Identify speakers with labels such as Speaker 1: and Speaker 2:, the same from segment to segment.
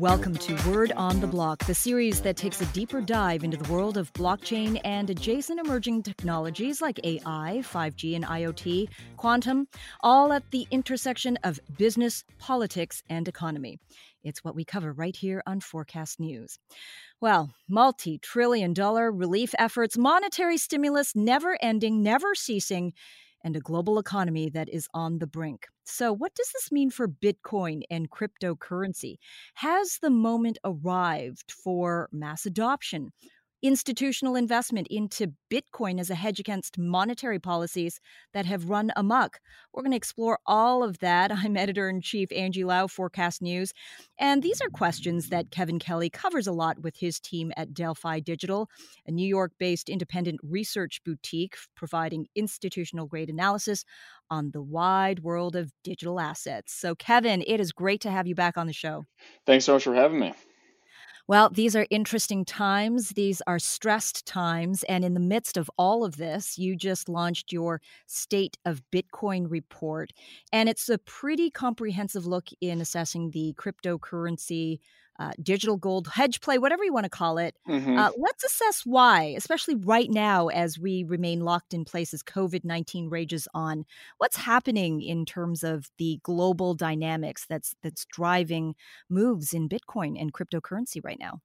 Speaker 1: Welcome to Word on the Block, the series that takes a deeper dive into the world of blockchain and adjacent emerging technologies like AI, 5G, and IoT, quantum, all at the intersection of business, politics, and economy. It's what we cover right here on Forkast News. Well, multi trillion dollar relief efforts, monetary stimulus never ending, never ceasing and a global economy that is on the brink. So, what does this mean for Bitcoin and cryptocurrency? Has the moment arrived for mass adoption? Institutional investment into Bitcoin as a hedge against monetary policies that have run amok. We're going to explore all of that. I'm editor in chief Angie Lau, Forkast News. And these are questions that Kevin Kelly covers a lot with his team at Delphi Digital, a New York based independent research boutique providing institutional grade analysis on the wide world of digital assets. So, Kevin, it is great to have you back on the show.
Speaker 2: Thanks so much for having me.
Speaker 1: Well, these are interesting times. These are stressed times. And in the midst of all of this, you just launched your State of Bitcoin report. And it's a pretty comprehensive look in assessing the cryptocurrency uh, digital gold hedge play, whatever you want to call it. Mm-hmm. Uh, let's assess why, especially right now as we remain locked in place as COVID 19 rages on. What's happening in terms of the global dynamics that's, that's driving moves in Bitcoin and cryptocurrency right now?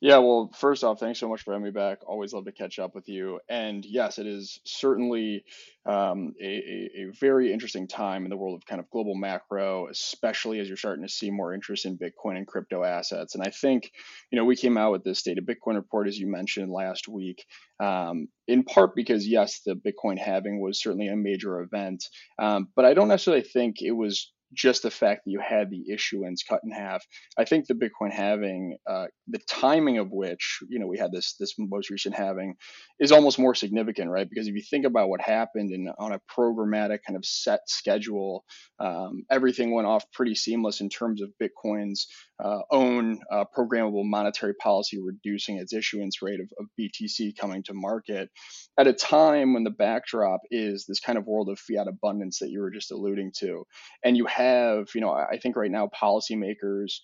Speaker 2: Yeah, well, first off, thanks so much for having me back. Always love to catch up with you. And yes, it is certainly um, a, a, very interesting time in the world of kind of global macro, especially as you're starting to see more interest in Bitcoin and crypto assets. And I think, you know, we came out with this of Bitcoin report, as you mentioned last week, um, in part because, yes, the Bitcoin halving was certainly a major event. Um, but I don't necessarily think it was just the fact that you had the issuance cut in half. I think the Bitcoin halving, uh, the timing of which, you know, we had this this most recent halving, is almost more significant, right? Because if you think about what happened in on a programmatic kind of set schedule, um, everything went off pretty seamless in terms of Bitcoin's uh, own uh, programmable monetary policy reducing its issuance rate of, of BTC coming to market at a time when the backdrop is this kind of world of fiat abundance that you were just alluding to, and you have, you know, I think right now policymakers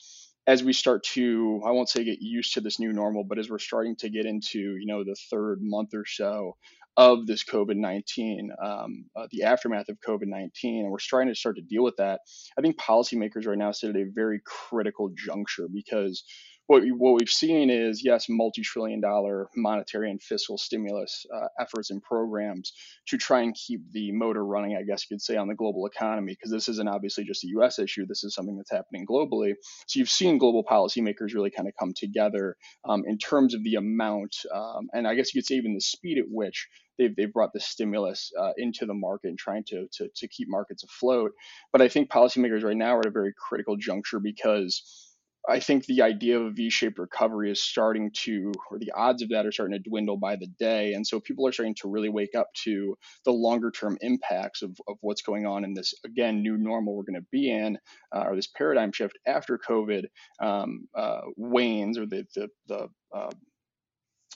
Speaker 2: as we start to i won't say get used to this new normal but as we're starting to get into you know the third month or so of this covid-19 um, uh, the aftermath of covid-19 and we're starting to start to deal with that i think policymakers right now sit at a very critical juncture because what, we, what we've seen is yes, multi-trillion dollar monetary and fiscal stimulus uh, efforts and programs to try and keep the motor running, I guess you could say, on the global economy, because this isn't obviously just a U.S. issue. This is something that's happening globally. So you've seen global policymakers really kind of come together um, in terms of the amount, um, and I guess you could say even the speed at which they've, they've brought the stimulus uh, into the market and trying to, to, to keep markets afloat. But I think policymakers right now are at a very critical juncture because I think the idea of a V-shaped recovery is starting to, or the odds of that are starting to dwindle by the day. And so people are starting to really wake up to the longer term impacts of, of what's going on in this, again, new normal we're going to be in, uh, or this paradigm shift after COVID um, uh, wanes, or the, the, the, uh,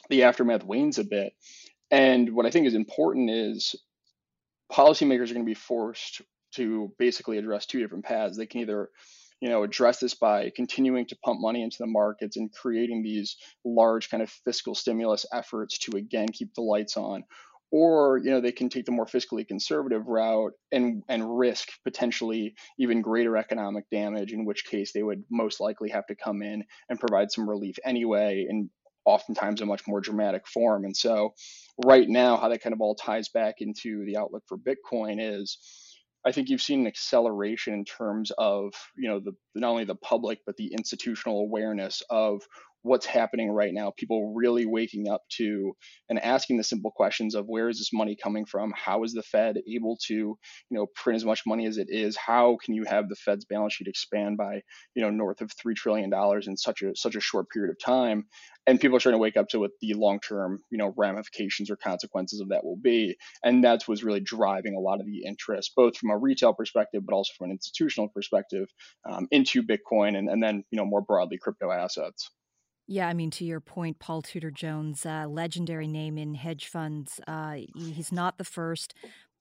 Speaker 2: the aftermath wanes a bit. And what I think is important is policymakers are going to be forced to basically address two different paths. They can either you know address this by continuing to pump money into the markets and creating these large kind of fiscal stimulus efforts to again keep the lights on. Or you know they can take the more fiscally conservative route and and risk potentially even greater economic damage in which case they would most likely have to come in and provide some relief anyway and oftentimes a much more dramatic form. And so right now how that kind of all ties back into the outlook for bitcoin is I think you've seen an acceleration in terms of you know the not only the public but the institutional awareness of what's happening right now. People really waking up to and asking the simple questions of where is this money coming from? How is the Fed able to, you know, print as much money as it is? How can you have the Fed's balance sheet expand by, you know, north of three trillion dollars in such a such a short period of time? And people are starting to wake up to what the long-term, you know, ramifications or consequences of that will be. And that's what's really driving a lot of the interest, both from a retail perspective, but also from an institutional perspective, um, into Bitcoin and, and then, you know, more broadly crypto assets.
Speaker 1: Yeah, I mean, to your point, Paul Tudor Jones, uh, legendary name in hedge funds. Uh, he's not the first,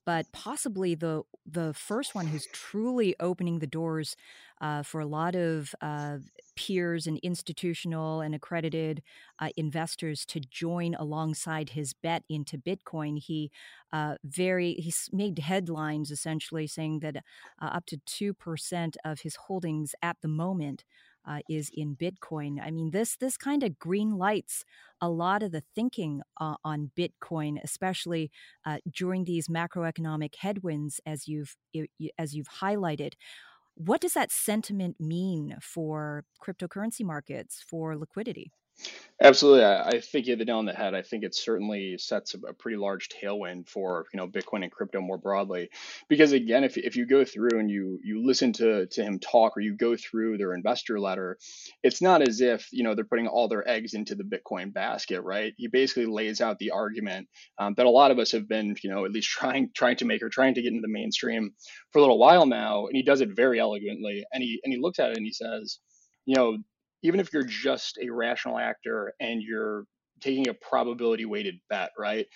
Speaker 1: but possibly the the first one who's truly opening the doors uh, for a lot of uh, peers and institutional and accredited uh, investors to join alongside his bet into Bitcoin. He uh, very he's made headlines essentially saying that uh, up to two percent of his holdings at the moment uh, is in Bitcoin. I mean, this this kind of green lights a lot of the thinking uh, on Bitcoin, especially uh, during these macroeconomic headwinds, as you've as you've highlighted. What does that sentiment mean for cryptocurrency markets for liquidity?
Speaker 2: Absolutely. I, I think you hit the nail on the head. I think it certainly sets a, a pretty large tailwind for, you know, Bitcoin and crypto more broadly. Because again, if, if you go through and you you listen to to him talk or you go through their investor letter, it's not as if, you know, they're putting all their eggs into the Bitcoin basket, right? He basically lays out the argument um, that a lot of us have been, you know, at least trying trying to make or trying to get into the mainstream for a little while now. And he does it very elegantly. And he and he looks at it and he says, you know, even if you're just a rational actor and you're taking a probability weighted bet, right?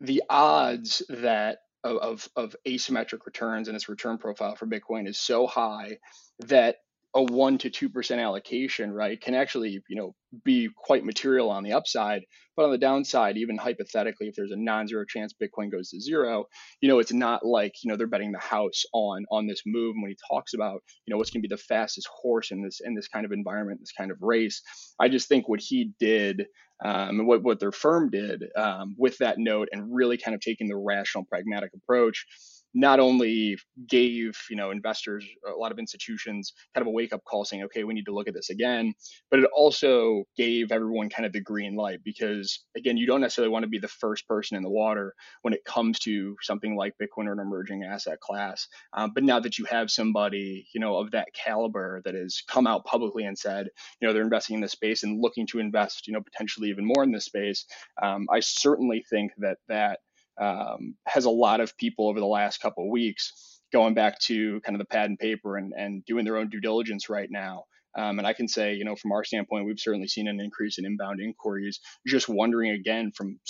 Speaker 2: The odds that of, of asymmetric returns and its return profile for Bitcoin is so high that a one to two percent allocation, right, can actually, you know, be quite material on the upside. But on the downside, even hypothetically, if there's a non-zero chance Bitcoin goes to zero, you know, it's not like you know they're betting the house on on this move. And when he talks about you know what's going to be the fastest horse in this in this kind of environment, this kind of race, I just think what he did um, and what what their firm did um, with that note and really kind of taking the rational, pragmatic approach not only gave you know investors a lot of institutions kind of a wake up call saying okay we need to look at this again but it also gave everyone kind of the green light because again you don't necessarily want to be the first person in the water when it comes to something like bitcoin or an emerging asset class um, but now that you have somebody you know of that caliber that has come out publicly and said you know they're investing in this space and looking to invest you know potentially even more in this space um, i certainly think that that um, has a lot of people over the last couple of weeks going back to kind of the pad and paper and, and doing their own due diligence right now. Um, and I can say, you know, from our standpoint, we've certainly seen an increase in inbound inquiries. Just wondering again from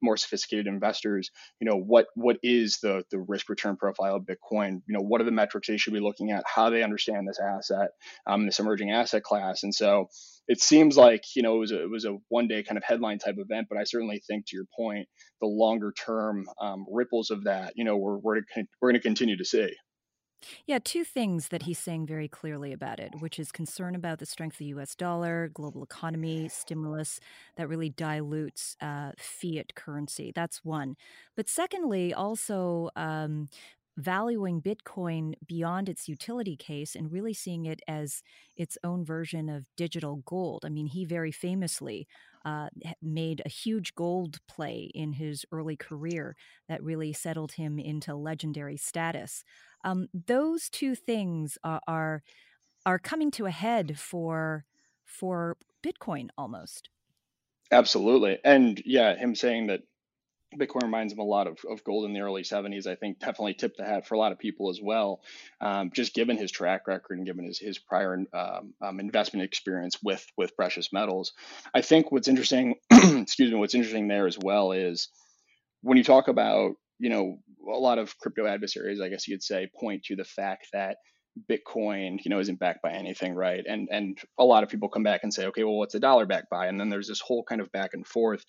Speaker 2: more sophisticated investors, you know, what what is the the risk return profile of Bitcoin? You know, what are the metrics they should be looking at? How they understand this asset, um, this emerging asset class? And so, it seems like you know it was a, it was a one day kind of headline type event, but I certainly think to your point, the longer term um, ripples of that, you know, we're we're we're going to continue to see.
Speaker 1: Yeah, two things that he's saying very clearly about it, which is concern about the strength of the US dollar, global economy, stimulus that really dilutes uh, fiat currency. That's one. But secondly, also um, valuing Bitcoin beyond its utility case and really seeing it as its own version of digital gold. I mean, he very famously uh, made a huge gold play in his early career that really settled him into legendary status. Um, those two things are, are are coming to a head for for Bitcoin almost.
Speaker 2: Absolutely, and yeah, him saying that Bitcoin reminds him a lot of, of gold in the early 70s. I think definitely tipped the hat for a lot of people as well, um, just given his track record and given his, his prior um, um, investment experience with with precious metals. I think what's interesting, excuse me, what's interesting there as well is when you talk about you know a lot of crypto adversaries, I guess you could say, point to the fact that Bitcoin, you know, isn't backed by anything, right? And and a lot of people come back and say, okay, well, what's a dollar backed by? And then there's this whole kind of back and forth.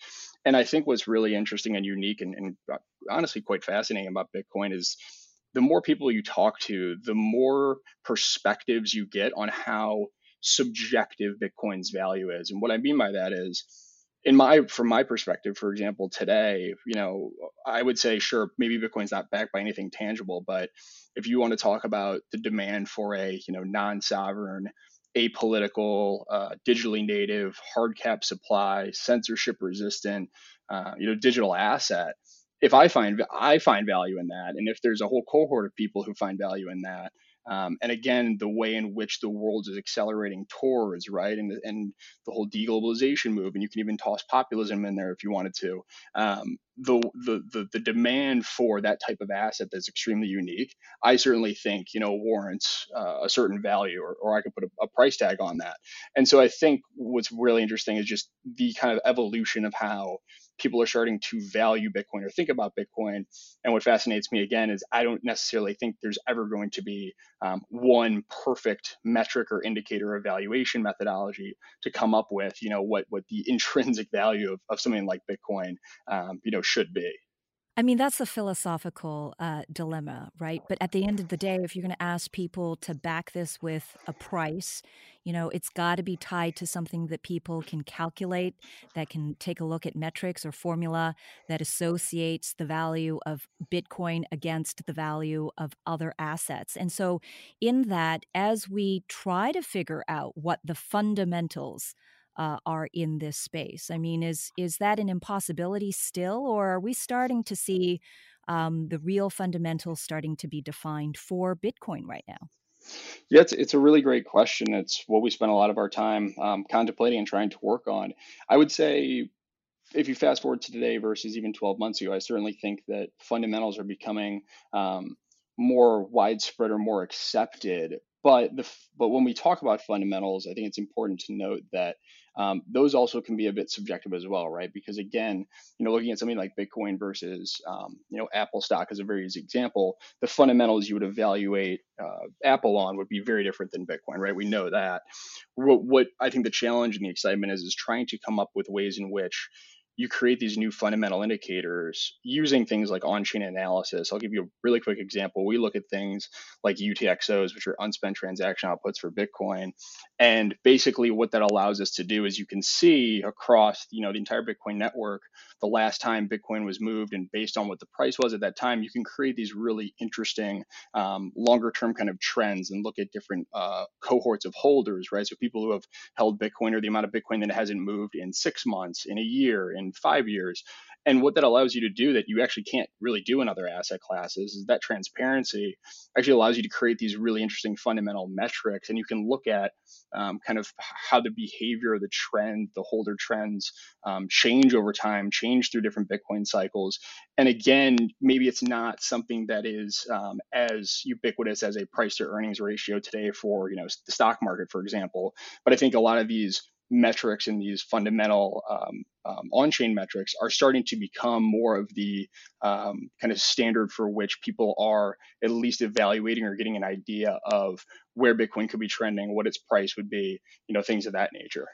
Speaker 2: And I think what's really interesting and unique and, and uh, honestly quite fascinating about Bitcoin is the more people you talk to, the more perspectives you get on how subjective Bitcoin's value is. And what I mean by that is in my from my perspective for example today you know i would say sure maybe bitcoin's not backed by anything tangible but if you want to talk about the demand for a you know non-sovereign apolitical uh, digitally native hard cap supply censorship resistant uh, you know digital asset if i find i find value in that and if there's a whole cohort of people who find value in that um, and again, the way in which the world is accelerating towards, right, and, and the whole deglobalization move, and you can even toss populism in there if you wanted to. Um, the, the, the the demand for that type of asset that's extremely unique, I certainly think you know warrants uh, a certain value, or, or I could put a, a price tag on that. And so I think what's really interesting is just the kind of evolution of how people are starting to value Bitcoin or think about Bitcoin. And what fascinates me again is I don't necessarily think there's ever going to be um, one perfect metric or indicator evaluation methodology to come up with, you know, what what the intrinsic value of, of something like Bitcoin, um, you know, should be.
Speaker 1: I mean, that's a philosophical uh, dilemma, right? But at the end of the day, if you're going to ask people to back this with a price, you know, it's got to be tied to something that people can calculate, that can take a look at metrics or formula that associates the value of Bitcoin against the value of other assets. And so, in that, as we try to figure out what the fundamentals uh, are in this space. I mean, is is that an impossibility still, or are we starting to see um, the real fundamentals starting to be defined for Bitcoin right now?
Speaker 2: Yeah, it's, it's a really great question. It's what we spend a lot of our time um, contemplating and trying to work on. I would say if you fast forward to today versus even 12 months ago, I certainly think that fundamentals are becoming um, more widespread or more accepted. But the but when we talk about fundamentals, I think it's important to note that um, those also can be a bit subjective as well, right? Because again, you know, looking at something like Bitcoin versus, um, you know, Apple stock as a very easy example, the fundamentals you would evaluate uh, Apple on would be very different than Bitcoin, right? We know that. What, what I think the challenge and the excitement is is trying to come up with ways in which you create these new fundamental indicators using things like on-chain analysis. I'll give you a really quick example. We look at things like UTXOs, which are unspent transaction outputs for Bitcoin, and basically what that allows us to do is you can see across you know the entire Bitcoin network the last time Bitcoin was moved, and based on what the price was at that time, you can create these really interesting um, longer-term kind of trends and look at different uh, cohorts of holders, right? So people who have held Bitcoin or the amount of Bitcoin that hasn't moved in six months, in a year, in five years. And what that allows you to do that you actually can't really do in other asset classes is that transparency actually allows you to create these really interesting fundamental metrics. And you can look at um, kind of how the behavior, the trend, the holder trends um, change over time, change through different Bitcoin cycles. And again, maybe it's not something that is um, as ubiquitous as a price to earnings ratio today for you know the stock market, for example. But I think a lot of these metrics and these fundamental um, um, on-chain metrics are starting to become more of the um, kind of standard for which people are at least evaluating or getting an idea of where Bitcoin could be trending, what its price would be, you know, things of that nature.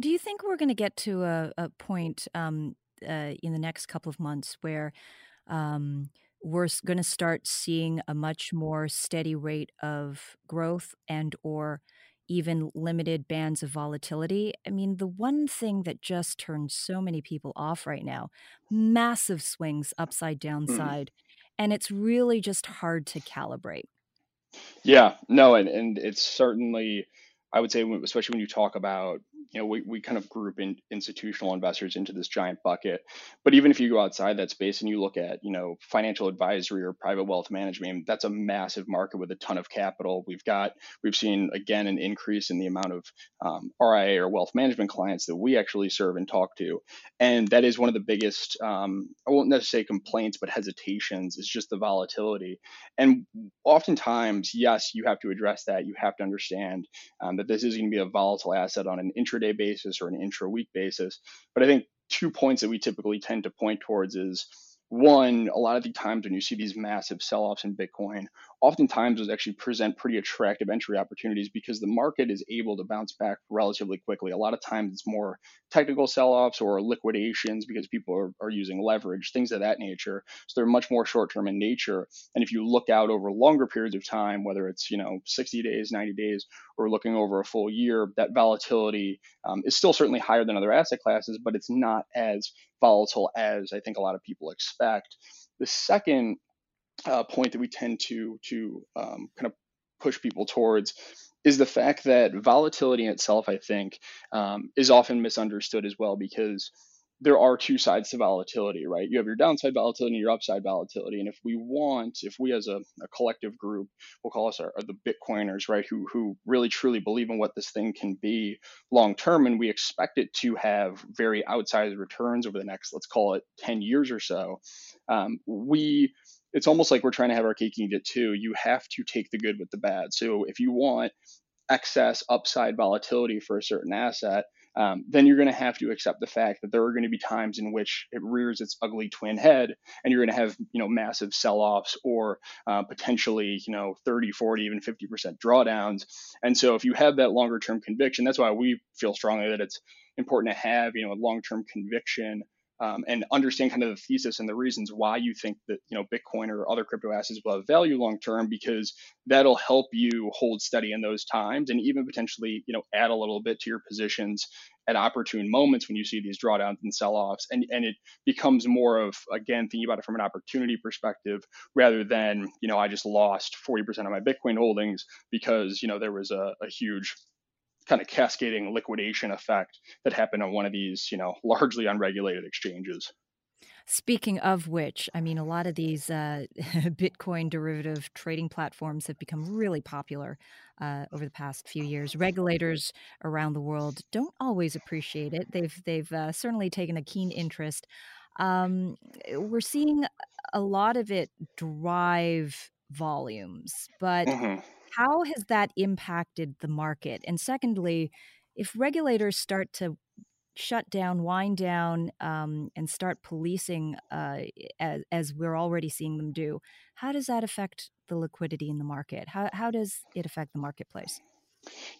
Speaker 1: Do you think we're going to get to a, a point um, uh, in the next couple of months where um, we're going to start seeing a much more steady rate of growth and or even limited bands of volatility. I mean, the one thing that just turns so many people off right now massive swings upside, mm-hmm. downside. Mm. And it's really just hard to calibrate.
Speaker 2: Yeah, no, and, and it's certainly, I would say, especially when you talk about you know, we, we kind of group in institutional investors into this giant bucket. But even if you go outside that space and you look at, you know, financial advisory or private wealth management, that's a massive market with a ton of capital. We've got, we've seen again an increase in the amount of um, RIA or wealth management clients that we actually serve and talk to. And that is one of the biggest, um, I won't necessarily say complaints, but hesitations is just the volatility. And oftentimes, yes, you have to address that. You have to understand um, that this is going to be a volatile asset on an intraday intraday basis or an intra week basis. But I think two points that we typically tend to point towards is one, a lot of the times when you see these massive sell offs in Bitcoin, oftentimes those actually present pretty attractive entry opportunities because the market is able to bounce back relatively quickly. A lot of times it's more technical sell offs or liquidations because people are, are using leverage, things of that nature. So they're much more short term in nature. And if you look out over longer periods of time, whether it's, you know, 60 days, 90 days, or looking over a full year, that volatility um, is still certainly higher than other asset classes, but it's not as volatile as I think a lot of people expect. The second uh, point that we tend to to um, kind of push people towards is the fact that volatility in itself, I think, um, is often misunderstood as well because there are two sides to volatility, right? You have your downside volatility and your upside volatility. And if we want, if we as a, a collective group, we'll call us our, the Bitcoiners, right, who who really truly believe in what this thing can be long term, and we expect it to have very outsized returns over the next, let's call it, 10 years or so, um, we it's almost like we're trying to have our cake and eat it too. You have to take the good with the bad. So if you want excess upside volatility for a certain asset, um, then you're going to have to accept the fact that there are going to be times in which it rears its ugly twin head and you're going to have you know massive sell-offs or uh, potentially you know 30 40 even 50% drawdowns and so if you have that longer term conviction that's why we feel strongly that it's important to have you know a long term conviction um, and understand kind of the thesis and the reasons why you think that you know Bitcoin or other crypto assets will have value long term, because that'll help you hold steady in those times, and even potentially you know add a little bit to your positions at opportune moments when you see these drawdowns and sell-offs, and and it becomes more of again thinking about it from an opportunity perspective rather than you know I just lost 40% of my Bitcoin holdings because you know there was a, a huge kind of cascading liquidation effect that happened on one of these, you know, largely unregulated exchanges.
Speaker 1: Speaking of which, I mean, a lot of these uh, Bitcoin derivative trading platforms have become really popular uh, over the past few years. Regulators around the world don't always appreciate it. They've they've uh, certainly taken a keen interest. Um, we're seeing a lot of it drive volumes, but mm-hmm. How has that impacted the market? And secondly, if regulators start to shut down, wind down, um, and start policing uh, as, as, we're already seeing them do, how does that affect the liquidity in the market? How, how does it affect the marketplace?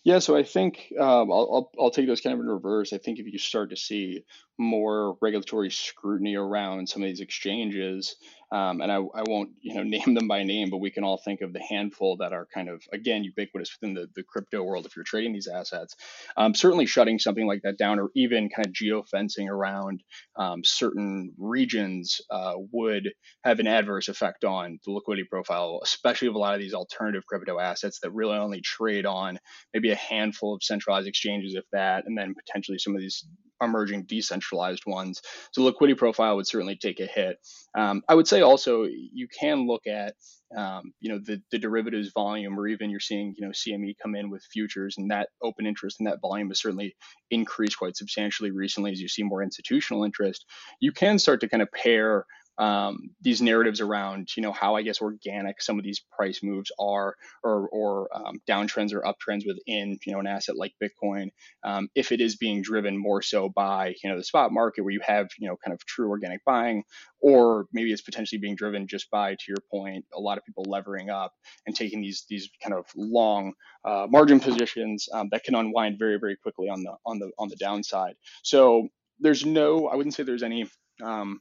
Speaker 2: Yeah, so I think um, I'll, I'll, I'll take those kind of in reverse. I think if you start to see more regulatory scrutiny around some of these exchanges, um, and I, I won't you know name them by name, but we can all think of the handful that are kind of again ubiquitous within the, the crypto world if you're trading these assets. Um, certainly shutting something like that down, or even kind of geofencing around um, certain regions uh, would have an adverse effect on the liquidity profile, especially of a lot of these alternative crypto assets that really only trade on maybe a handful of centralized exchanges, if that, and then potentially some of these emerging decentralized ones. So liquidity profile would certainly take a hit. Um, I would say also you can look at um, you know the, the derivatives volume, or even you're seeing you know CME come in with futures, and that open interest and that volume has certainly increased quite substantially recently as you see more institutional interest. You can start to kind of pair um, these narratives around you know how I guess organic some of these price moves are or or um, downtrends or uptrends within you know an asset like Bitcoin um, if it is being driven more so by you know the spot market where you have you know kind of true organic buying or maybe it's potentially being driven just by to your point a lot of people levering up and taking these these kind of long uh, margin positions um, that can unwind very very quickly on the on the on the downside. So there's no I wouldn't say there's any um,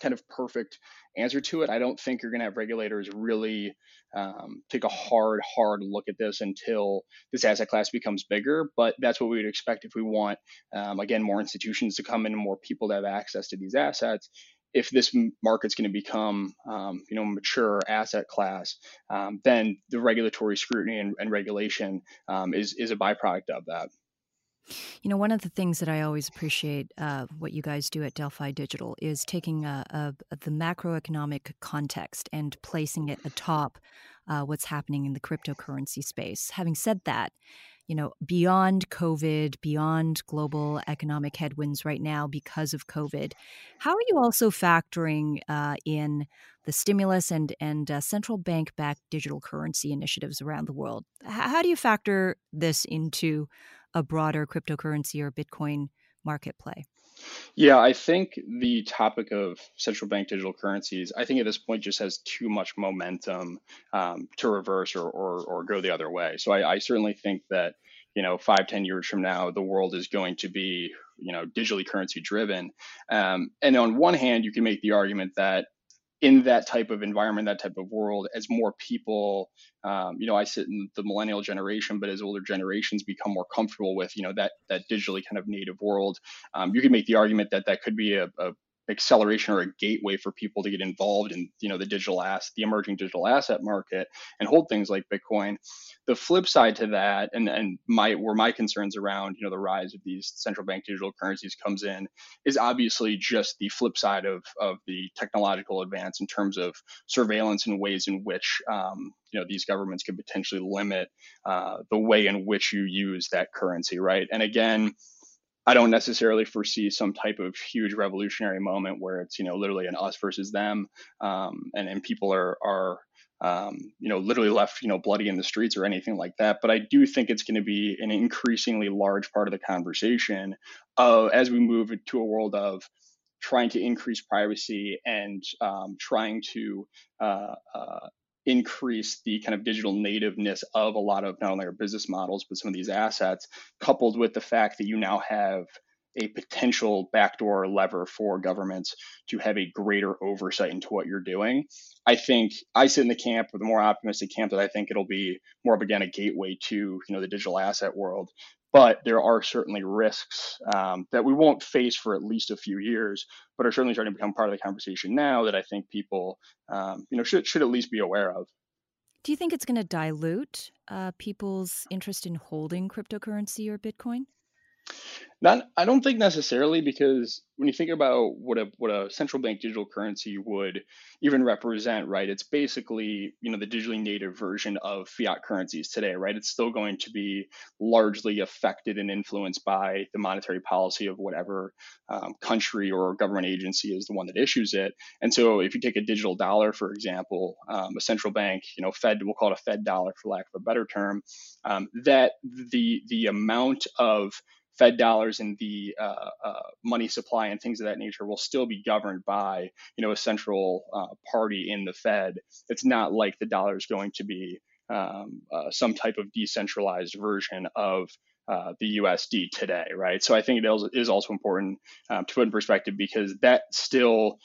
Speaker 2: kind of perfect answer to it. I don't think you're going to have regulators really um, take a hard, hard look at this until this asset class becomes bigger. But that's what we would expect if we want, um, again, more institutions to come in and more people to have access to these assets. If this market's going to become, um, you know, a mature asset class, um, then the regulatory scrutiny and, and regulation um, is is a byproduct of that.
Speaker 1: You know, one of the things that I always appreciate uh, what you guys do at Delphi Digital is taking a, a, a, the macroeconomic context and placing it atop uh, what's happening in the cryptocurrency space. Having said that, you know, beyond COVID, beyond global economic headwinds right now because of COVID, how are you also factoring uh, in the stimulus and and uh, central bank backed digital currency initiatives around the world? how do you factor this into a broader cryptocurrency or Bitcoin market play?
Speaker 2: Yeah, I think the topic of central bank digital currencies, I think at this point just has too much momentum um, to reverse or, or, or, go the other way. So I, I certainly think that, you know, five, ten years from now, the world is going to be, you know, digitally currency driven. Um, and on one hand, you can make the argument that in that type of environment, that type of world, as more people, um, you know, I sit in the millennial generation, but as older generations become more comfortable with, you know, that that digitally kind of native world, um, you can make the argument that that could be a, a acceleration or a gateway for people to get involved in you know the digital asset the emerging digital asset market and hold things like bitcoin. The flip side to that and and my where my concerns around you know the rise of these central bank digital currencies comes in is obviously just the flip side of of the technological advance in terms of surveillance and ways in which um, you know these governments could potentially limit uh, the way in which you use that currency right? And again I don't necessarily foresee some type of huge revolutionary moment where it's you know literally an us versus them, um, and and people are are um, you know literally left you know bloody in the streets or anything like that. But I do think it's going to be an increasingly large part of the conversation uh, as we move into a world of trying to increase privacy and um, trying to uh, uh, increase the kind of digital nativeness of a lot of not only our business models but some of these assets coupled with the fact that you now have a potential backdoor lever for governments to have a greater oversight into what you're doing. I think I sit in the camp the more optimistic camp that I think it'll be more of again a gateway to you know the digital asset world. But there are certainly risks um, that we won't face for at least a few years, but are certainly starting to become part of the conversation now that I think people, um, you know, should should at least be aware of.
Speaker 1: Do you think it's going to dilute uh, people's interest in holding cryptocurrency or Bitcoin?
Speaker 2: Not, I don't think necessarily because when you think about what a what a central bank digital currency would even represent, right? It's basically you know the digitally native version of fiat currencies today, right? It's still going to be largely affected and influenced by the monetary policy of whatever um, country or government agency is the one that issues it. And so, if you take a digital dollar, for example, um, a central bank, you know, Fed, we'll call it a Fed dollar for lack of a better term, um, that the the amount of Fed dollars and the uh, uh, money supply and things of that nature will still be governed by you know a central uh, party in the Fed. It's not like the dollar is going to be um, uh, some type of decentralized version of uh, the USD today, right? So I think it is also important um, to put in perspective because that still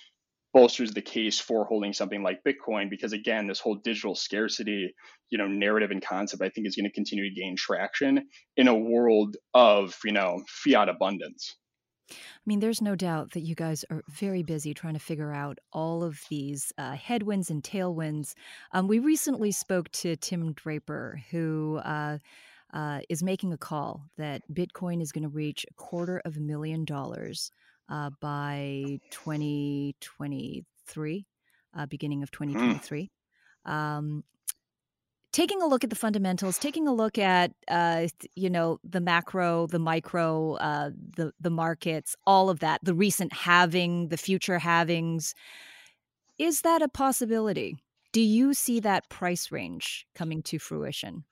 Speaker 2: bolsters the case for holding something like Bitcoin because again, this whole digital scarcity, you know, narrative and concept, I think is going to continue to gain traction in a world of, you know, fiat abundance.
Speaker 1: I mean, there's no doubt that you guys are very busy trying to figure out all of these uh, headwinds and tailwinds. Um, we recently spoke to Tim Draper, who uh, uh, is making a call that Bitcoin is going to reach a quarter of a million dollars uh, by 2023, uh, beginning of 2023. Mm. Um, taking a look at the fundamentals, taking a look at uh, you know the macro, the micro, uh, the the markets, all of that, the recent halving, the future halvings. Is that a possibility? Do you see that price range coming to fruition?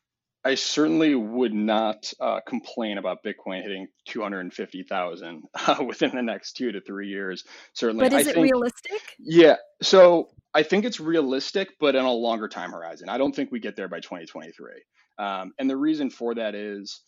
Speaker 2: I certainly would not uh, complain about Bitcoin hitting 250,000 uh, within the next two to three years. Certainly.
Speaker 1: But is I it think, realistic?
Speaker 2: Yeah. So I think it's realistic, but in a longer time horizon. I don't think we get there by 2023. Um, and the reason for that is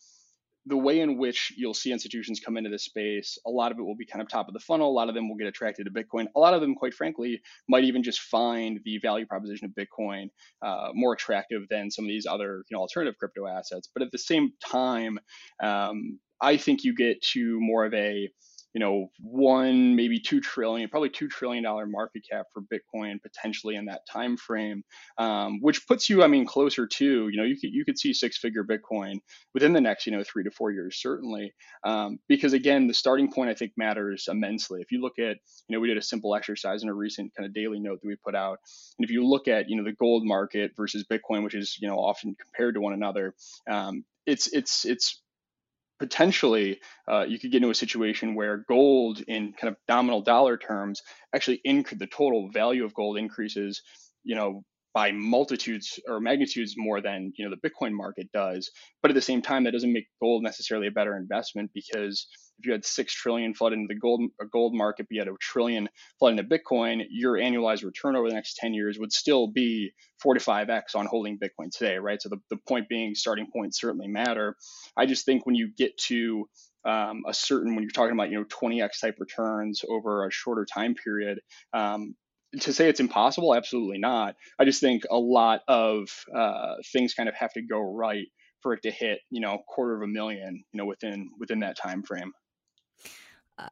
Speaker 2: the way in which you'll see institutions come into this space, a lot of it will be kind of top of the funnel. A lot of them will get attracted to Bitcoin. A lot of them, quite frankly, might even just find the value proposition of Bitcoin uh, more attractive than some of these other you know, alternative crypto assets. But at the same time, um, I think you get to more of a you know, one maybe two trillion, probably two trillion dollar market cap for Bitcoin potentially in that time frame, um, which puts you, I mean, closer to you know you could you could see six figure Bitcoin within the next you know three to four years certainly, um, because again the starting point I think matters immensely. If you look at you know we did a simple exercise in a recent kind of daily note that we put out, and if you look at you know the gold market versus Bitcoin, which is you know often compared to one another, um, it's it's it's potentially uh, you could get into a situation where gold in kind of nominal dollar terms actually the total value of gold increases you know by multitudes or magnitudes more than you know the bitcoin market does but at the same time that doesn't make gold necessarily a better investment because if you had six trillion flood into the gold gold market, but you had a trillion flood into Bitcoin, your annualized return over the next 10 years would still be 4 to 5x on holding Bitcoin today, right? So the, the point being starting points certainly matter. I just think when you get to um, a certain when you're talking about you know 20x type returns over a shorter time period um, to say it's impossible absolutely not. I just think a lot of uh, things kind of have to go right for it to hit you know quarter of a million you know within within that time frame Uh,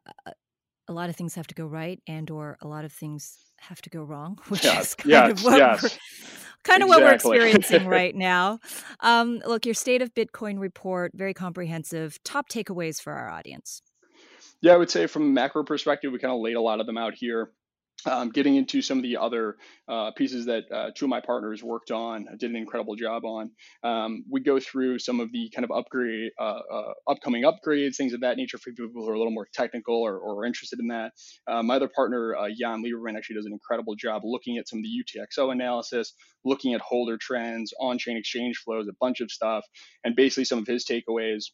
Speaker 1: a lot of things have to go right and or a lot of things have to go wrong which
Speaker 2: yes,
Speaker 1: is kind
Speaker 2: yes,
Speaker 1: of what
Speaker 2: yes.
Speaker 1: we're, kind of exactly. what we're experiencing right now. Um, look your state of bitcoin report very comprehensive top takeaways for our audience.
Speaker 2: Yeah i would say from a macro perspective we kind of laid a lot of them out here um, getting into some of the other uh, pieces that uh, two of my partners worked on, did an incredible job on. Um, we go through some of the kind of upgrade, uh, uh upcoming upgrades, things of that nature for people who are a little more technical or, or interested in that. Uh, my other partner, uh, Yan Liberman, actually does an incredible job looking at some of the UTXO analysis, looking at holder trends, on-chain exchange flows, a bunch of stuff, and basically some of his takeaways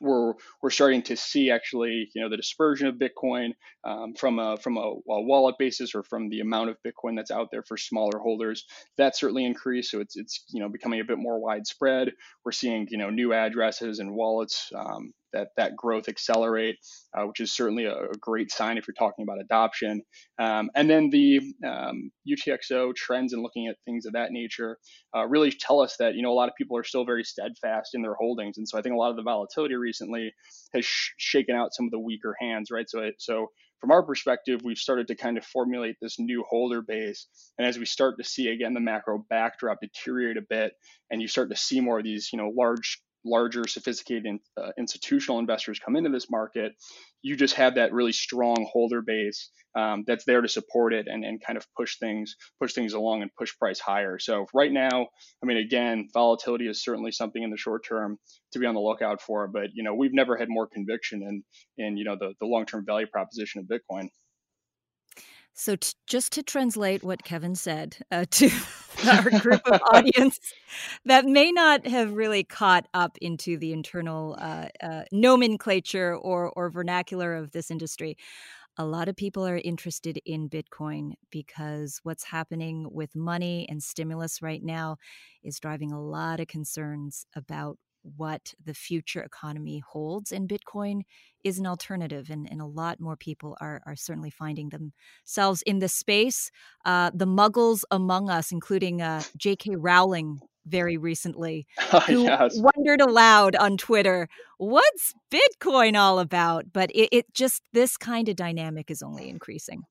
Speaker 2: we're we're starting to see actually you know the dispersion of Bitcoin um, from a from a, a, wallet basis or from the amount of Bitcoin that's out there for smaller holders. That certainly increased so it's it's you know becoming a bit more widespread. We're seeing you know new addresses and wallets um, that that growth accelerate, uh, which is certainly a, a, great sign if you're talking about adoption. Um, and then the um, UTXO trends and looking at things of that nature uh, really tell us that you know a lot of people are still very steadfast in their holdings, and so I think a lot of the volatility recently has sh- shaken out some of the weaker hands, right? So it, so from our perspective, we've started to kind of formulate this new holder base. And as we start to see again the macro backdrop deteriorate a bit, and you start to see more of these, you know, large larger, sophisticated uh, institutional investors come into this market, you just have that really strong holder base um, that's there to support it and, and kind of push things push things along and push price higher. So right now, I mean, again, volatility is certainly something in the short term to be on the lookout for. But you know, we've never had more conviction in in you know the the long term value proposition of Bitcoin.
Speaker 1: So, t- just to translate what Kevin said uh, to our group of audience that may not have really caught up into the internal uh, uh, nomenclature or, or vernacular of this industry, a lot of people are interested in Bitcoin because what's happening with money and stimulus right now is driving a lot of concerns about what the future economy holds. And Bitcoin is an alternative, and, and a lot more people are, are certainly finding themselves in this space. Uh, the muggles among us, including uh, J.K. Rowling very recently, who yes. wondered aloud on Twitter, what's Bitcoin all about? But it, it just, this kind of dynamic is only increasing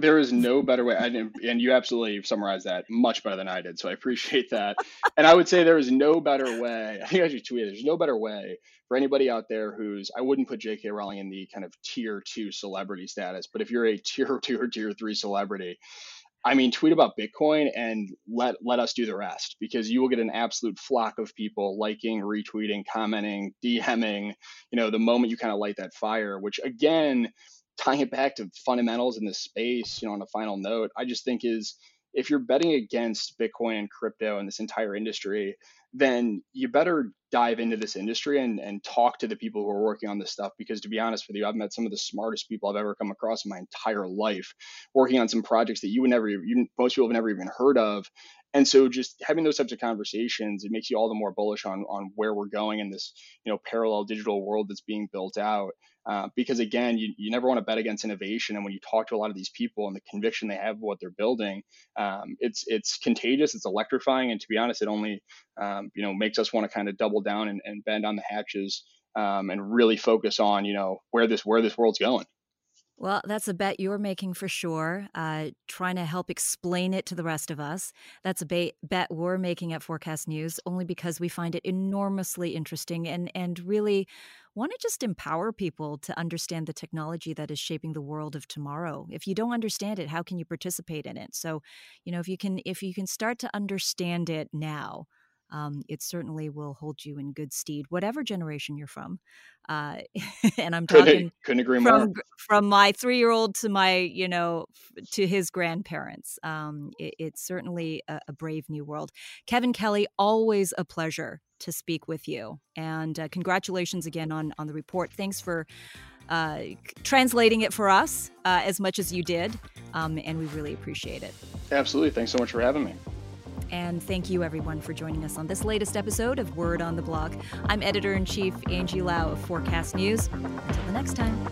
Speaker 2: there is no better way and you absolutely summarized that much better than i did so i appreciate that and i would say there is no better way i think i should tweet there's no better way for anybody out there who's i wouldn't put jk rowling in the kind of tier two celebrity status but if you're a tier two or tier three celebrity I mean, tweet about Bitcoin and let let us do the rest because you will get an absolute flock of people liking, retweeting, commenting, DMing. You know, the moment you kind of light that fire, which again, tying it back to fundamentals in this space, you know, on a final note, I just think is if you're betting against Bitcoin and crypto and this entire industry, then you better dive into this industry and, and talk to the people who are working on this stuff. Because to be honest with you, I've met some of the smartest people I've ever come across in my entire life working on some projects that you would never, you, most people have never even heard of. And so just having those types of conversations, it makes you all the more bullish on, on where we're going in this, you know, parallel digital world that's being built out. Uh, because again, you, you never want to bet against innovation. And when you talk to a lot of these people and the conviction they have of what they're building, um, it's it's contagious, it's electrifying, and to be honest, it only um, you know makes us want to kind of double down and, and bend on the hatches um, and really focus on you know where this where this world's going.
Speaker 1: Well, that's a bet you're making for sure. Uh, trying to help explain it to the rest of us. That's a ba- bet we're making at Forkast News, only because we find it enormously interesting and and really want to just empower people to understand the technology that is shaping the world of tomorrow. If you don't understand it, how can you participate in it? So, you know, if you can if you can start to understand it now, um, it certainly will hold you in good stead, whatever generation you're from. Uh, and I'm talking couldn't,
Speaker 2: couldn't agree
Speaker 1: from,
Speaker 2: more.
Speaker 1: From my three year old to my, you know, to his grandparents. Um, it, it's certainly a, a, brave new world. Kevin Kelly, always a pleasure to speak with you, and uh, congratulations again on on the report. Thanks for. Uh, translating it for us uh, as much as you did, um, and we really appreciate it.
Speaker 2: Absolutely. Thanks so much for having me.
Speaker 1: And thank you, everyone, for joining us on this latest episode of Word on the Block. I'm editor in chief Angie Lau of Forkast News. Until the next time.